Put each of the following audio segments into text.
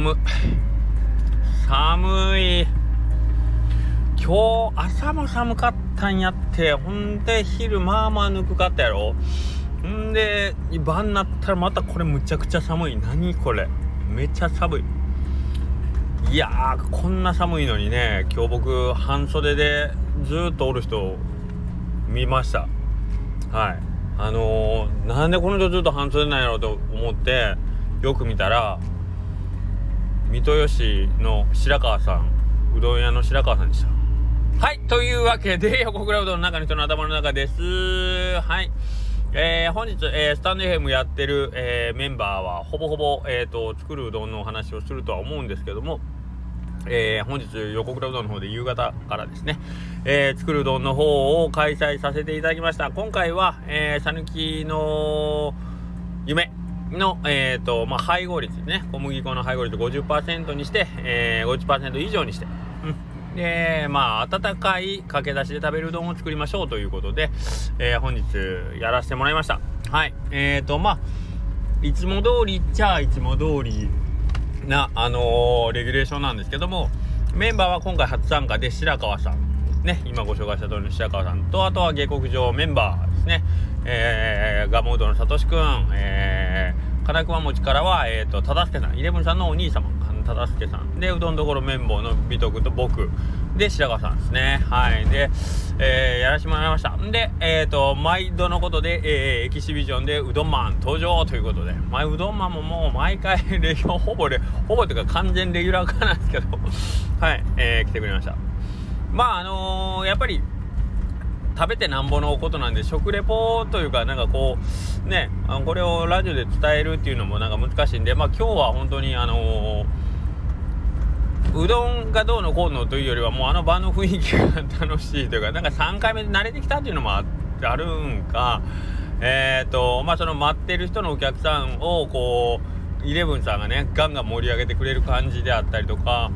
寒寒い。今日朝も寒かったんやって。ほんで昼まあまあぬくかったやろ。ほんで晩になったらまたこれむちゃくちゃ寒い。何これ。めっちゃ寒い。いやーこんな寒いのにね。今日僕半袖でずっとおる人見ました。はい。あのー、なんでこの人ずっと半袖なんやろうと思ってよく見たら三豊市の白川さんうどん屋の白川さんでした。はいというわけで横倉うどんの中の人の頭の中です。はい。えー、本日、えー、スタンド FM やってる、えー、メンバーはほぼほぼ、えーと、作るうどんのお話をするとは思うんですけども、えー、本日横倉うどんの方で夕方からですね、えー、作るうどんの方を開催させていただきました。今回はさぬきの夢の、えーとまあ、配合率ね。小麦粉の配合率50%にして、えー、50%以上にして、うん、でまあ温かいかけだしで食べるうどんを作りましょうということで、えー、本日やらせてもらいました。はい。えーとまあいつも通りっちゃいつも通りなあの、レギュレーションなんですけどもメンバーは今回初参加で白川さん。ね今ご紹介した通りの白川さんとあとは下克上メンバーですね。えー、ガモードのさとしくん、えー、金熊餅からは、えーと、忠助さんイレブンさんのお兄様忠助さんでうどんどころ綿棒の美徳と僕で白川さんですね。はい。で、えー、やらせてもらいました。でえっ、ー、と毎度のことで、えー、エキシビジョンでうどんマン登場ということで。まあ、うどんマンももう毎回 レギュラーほぼレほぼというか完全レギュラー化なんですけど。はい、えー、来てくれました。まああのー、やっぱり食べてなんぼのことなんで食レポというかなんかこうねこれをラジオで伝えるっていうのもなんか難しいんでまあ今日は本当にあのー、うどんがどうのこうのというよりはもうあの場の雰囲気が楽しいというかなんか3回目で慣れてきたっていうのもあるんか。えっ、ー、とまあその待ってる人のお客さんをこうイレブンさんがねガンガン盛り上げてくれる感じであったりとか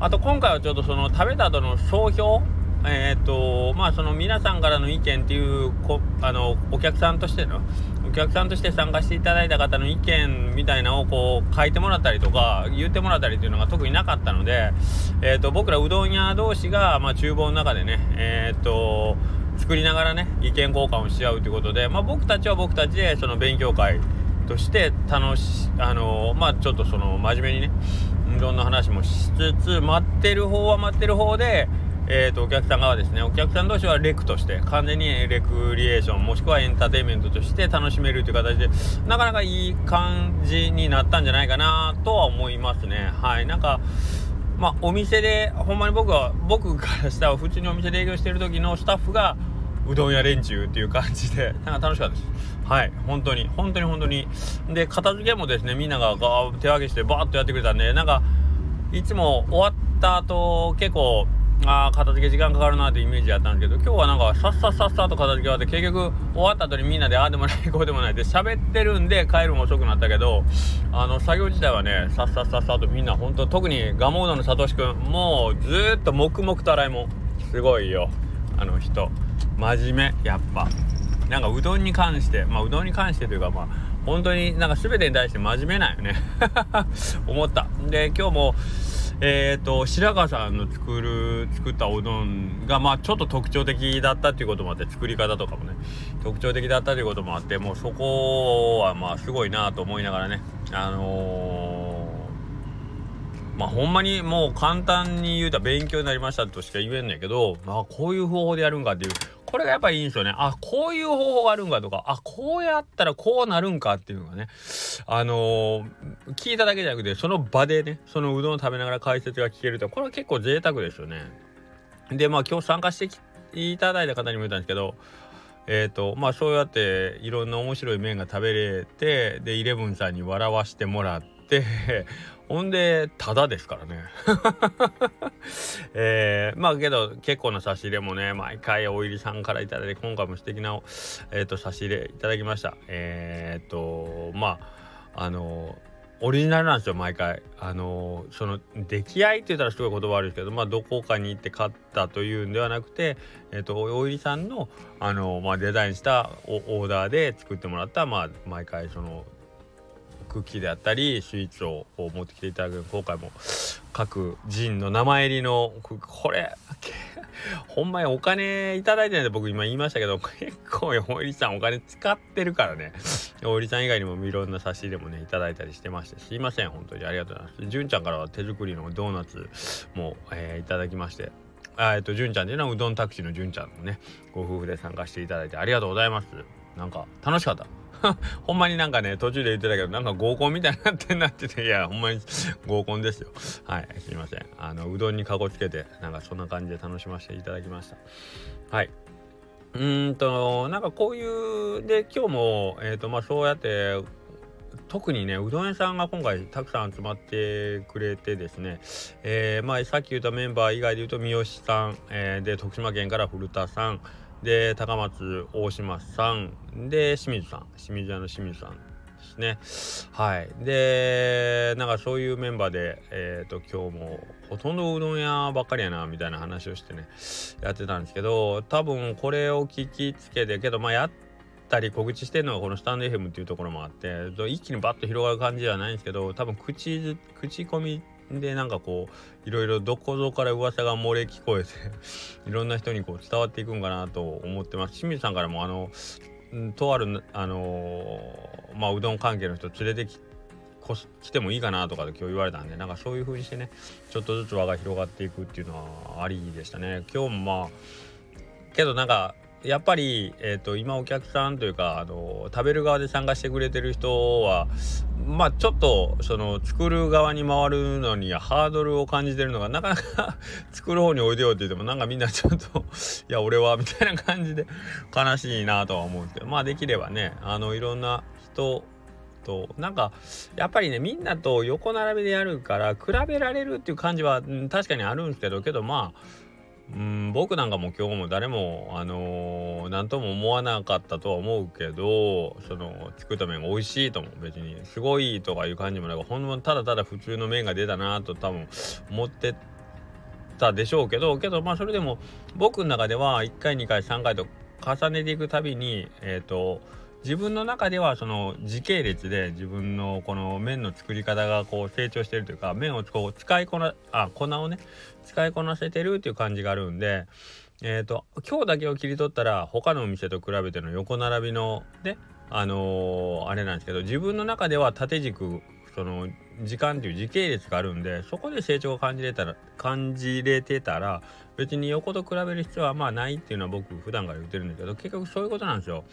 あと今回はちょっとその食べた後の総評えっ、ー、とまあその皆さんからの意見っていうこあのお客さんとしてのお客さんとして参加していただいた方の意見みたいなのをこう書いてもらったりとか言ってもらったりっていうのが特になかったので、えーと、僕らうどん屋同士が、まあ、厨房の中でねえっ、ー、と作りながらね意見交換をし合うということで、まあ、僕たちは僕たちでその勉強会として楽しあのまあちょっとその真面目にねうどんの話もしつつ待ってる方は待ってる方でえーと、お客さん側ですね。お客さん同士はレクとして完全にレクリエーションもしくはエンターテインメントとして楽しめるという形でなかなかいい感じになったんじゃないかなとは思いますね。はい。なんかまあお店でほんまに僕は僕からしたら普通にお店で営業してる時のスタッフがうどん屋連中っていう感じで。なんか楽しかったです。はい本当に。本当に本当に。で片付けもですねみんなが手分けしてバーッとやってくれたんでなんかいつも終わった後結構あ片付け時間かかるなってイメージやったんですけど今日はなんかさっさっさっさと片付け終わって結局終わった後にみんなでああでもない こうでもないって喋ってるんで帰るも遅くなったけどあの作業自体はねさっさっさっさとみんな本当特にガモードのさとしくんもうずっと黙々と洗いもすごいよ。あの人真面目やっぱ。なんかうどんに関してまあうどんに関してというかまあ本当になんか全てに対して真面目なんよね。思った。で今日もえっ、ー、と白川さんの作る作ったおどんがまあちょっと特徴的だったっていうこともあって作り方とかもね。特徴的だったということもあってもうそこはまあすごいなと思いながらね。あのー、まあほんまにもう簡単に言うたら勉強になりましたとしか言えんねんけどまあこういう方法でやるんかっていうこれがやっぱいいんですよね。あ、こういう方法があるんかとか、あ、こうやったらこうなるんかっていうのがね、あのー、聞いただけじゃなくて、その場でね、そのうどんを食べながら解説が聞けるって、これは結構贅沢ですよね。で、まあ今日参加していただいた方にも言ったんですけど、えっ、ー、と、まあそうやっていろんな面白い麺が食べれて、で、イレブンさんに笑わしてもらって、ほんで、ただですからね。えー、まあけど、結構な差し入れもね、毎回お入りさんから頂いて、今回も素敵な、えっ、ー、と、差し入れいただきました。えっ、と、まあ、あのオリジナルなんですよ毎回あのその出来合いって言ったらすごい言葉悪いですけどまあどこかに行って買ったというんではなくてえっ、ー、とおいりさんのあの、まあ、デザインしたオーダーで作ってもらったまあ毎回そのクッキであったりスイーツを持ってきていただく今回も各人の名前入りのこれほんまにお金いただいてないんで僕今言いましたけど結構おいりさんお金使ってるからね。おいりさん以外にもいろんな差し入れもねいただいたりしてましてすいません本当にありがとうございます純ちゃんからは手作りのドーナツも、えー、いただきまして。あえっと純ちゃんっていうのはうどんタクシーの純ちゃんのねご夫婦で参加していただいてありがとうございます。なんか楽しかった？ほんまになんかね、途中で言ってたけど、なんか合コンみたいになってんなってて、いや、ほんまに合コンですよ。はい、すいません。あの、うどんにかごつけて、なんかそんな感じで楽しませていただきました。はい。うんと、なんかこういう、で、今日も、えっ、ー、と、まあそうやって、特にねうどん屋さんが今回たくさん集まってくれてですね、えー、まあさっき言ったメンバー以外で言うと三好さん、えー、で徳島県から古田さんで高松大島さん。で清水さん。清水屋の清水さんですね。はい。でなんかそういうメンバーでえっ、ー、と今日もほとんどうどん屋ばっかりやなみたいな話をしてねやってたんですけど多分これを聞きつけてけどまあやったり告知してるのがこのスタンド FM っていうところもあって一気にバッと広がる感じではないんですけど多分口口コミでなんかこういろいろどこぞから噂が漏れ聞こえて いろんな人にこう伝わっていくんかなと思ってます。清水さんからもあのとあるあのー、まあうどん関係の人連れてき来てもいいかなとかで今日言われたんでなんかそういう風にしてねちょっとずつ輪が広がっていくっていうのはありでしたね。今日もまあけどなんかやっぱり、えーと、今お客さんというかあの食べる側で参加してくれてる人はまあちょっとその作る側に回るのにハードルを感じてるのがなかなか 作る方においでよって言ってもなんかみんなちょっといや俺はみたいな感じで悲しいなとは思うんですけどまあできればねあのいろんな人となんかやっぱりねみんなと横並びでやるから比べられるっていう感じは、うん、確かにあるんですけどけどまあうん僕なんかも今日も誰もあのー、何とも思わなかったとは思うけどその作った麺が美味しいとも別にすごいとかいう感じもなくほんまただただ普通の麺が出たなと多分思ってたでしょうけどけどまあそれでも僕の中では1回2回3回と重ねていくたびにえっ、ー、と自分の中ではその時系列で自分のこの麺の作り方がこう成長してるというか麺をこう使いこなあ粉をね使いこなせてるっていう感じがあるんでえっ、ー、と今日だけを切り取ったら他のお店と比べての横並びのねあのー、あれなんですけど自分の中では縦軸その時間っていう時系列があるんでそこで成長を感じれたら感じれてたら別に横と比べる必要はまあないっていうのは僕普段から言ってるんだけど結局そういうことなんですよ。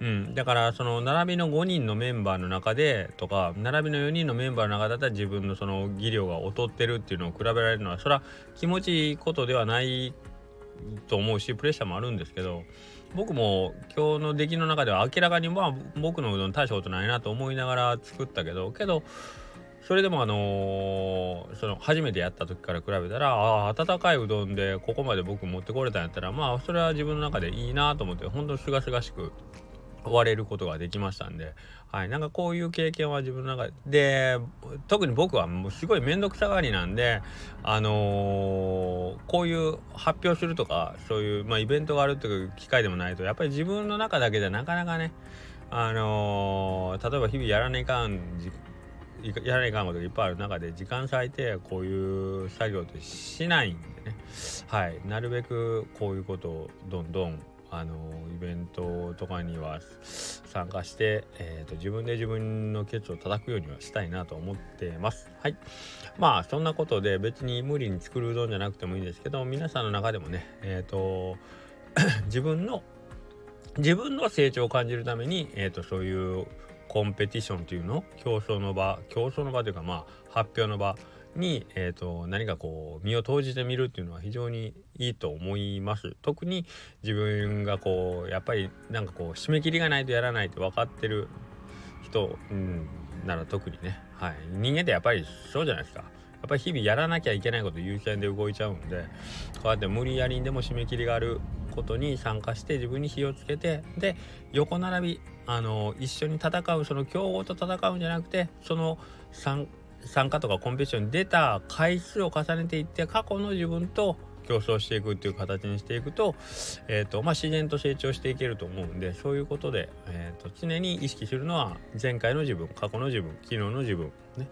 うん、だからその並びの5人のメンバーの中でとか並びの4人のメンバーの中だったら自分のその技量が劣ってるっていうのを比べられるのはそれは気持ちいいことではないと思うしプレッシャーもあるんですけど僕も今日の出来の中では明らかにまあ僕のうどん大したことないなと思いながら作ったけどけどそれでもあのー、その初めてやった時から比べたらああ温かいうどんでここまで僕持ってこれたんやったらまあそれは自分の中でいいなと思って本当にすがすがしく終われることができましたんで、はい、なんかこういう経験は自分の中で特に僕はもうすごい面倒くさがりなんであのー、こういう発表するとかそういう、まあ、イベントがあるっていう機会でもないとやっぱり自分の中だけじゃなかなかねあのー、例えば日々やらねえかんやらないかんことがいっぱいある中で時間割いてこういう作業ってしないんでね。はい。なるべくこういうことをどんどんあのイベントとかには参加して、えーと、自分で自分のケツを叩くようにはしたいなと思ってます。はい。まあそんなことで別に無理に作るうどんじゃなくてもいいんですけど皆さんの中でもねえっ、ー、と自分の自分の成長を感じるために、えーとそういうコンペティションというの競争の場競争の場というかまあ発表の場に、えーと、何かこう身を投じてみるっていうのは非常にいいと思います。特に自分がこうやっぱりなんかこう締め切りがないとやらないって分かってる人、うん、なら特にね、はい、人間ってやっぱりそうじゃないですか。やっぱり日々やらなきゃいけないこと優先で動いちゃうんでこうやって無理やりにでも締め切りがあることに参加して自分に火をつけてで横並びあの一緒に戦うその強豪と戦うんじゃなくてその参参加とかコンペティションに出た回数を重ねていって過去の自分と競争していくっていう形にしていくと,、えーとまあ、自然と成長していけると思うんでそういうことで、えーと、常に意識するのは前回の自分過去の自分昨日の自分ね、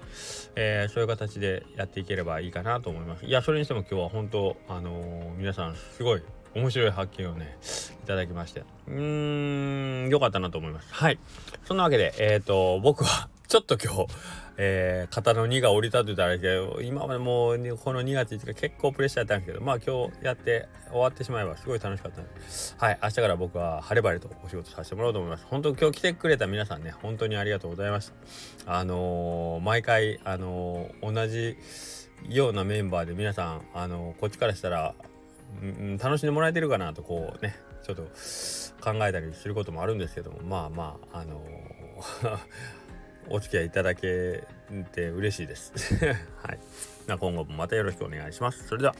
えー、そういう形でやっていければいいかなと思います。いやそれにしても今日は本当あのー、皆さんすごい面白い発見をねいただきまして。うーん良かったなと思います。はい。そんなわけでえっ、ー、と僕はちょっと今日えー、肩の荷が下りたって言ったらあれけど今までもうこの2月1日結構プレッシャーやったんですけどまあ今日やって終わってしまえばすごい楽しかったのではい明日から僕は晴れ晴れとお仕事させてもらおうと思います。本当今日来てくれた皆さんね本当にありがとうございましたあのー、毎回あのー、同じようなメンバーで皆さんあの、こっちからしたら、うん、楽しんでもらえてるかなとこうねちょっと考えたりすることもあるんですけどもまあまああの お付き合いいただけて嬉しいです。はい。今後もまたよろしくお願いします。それでは。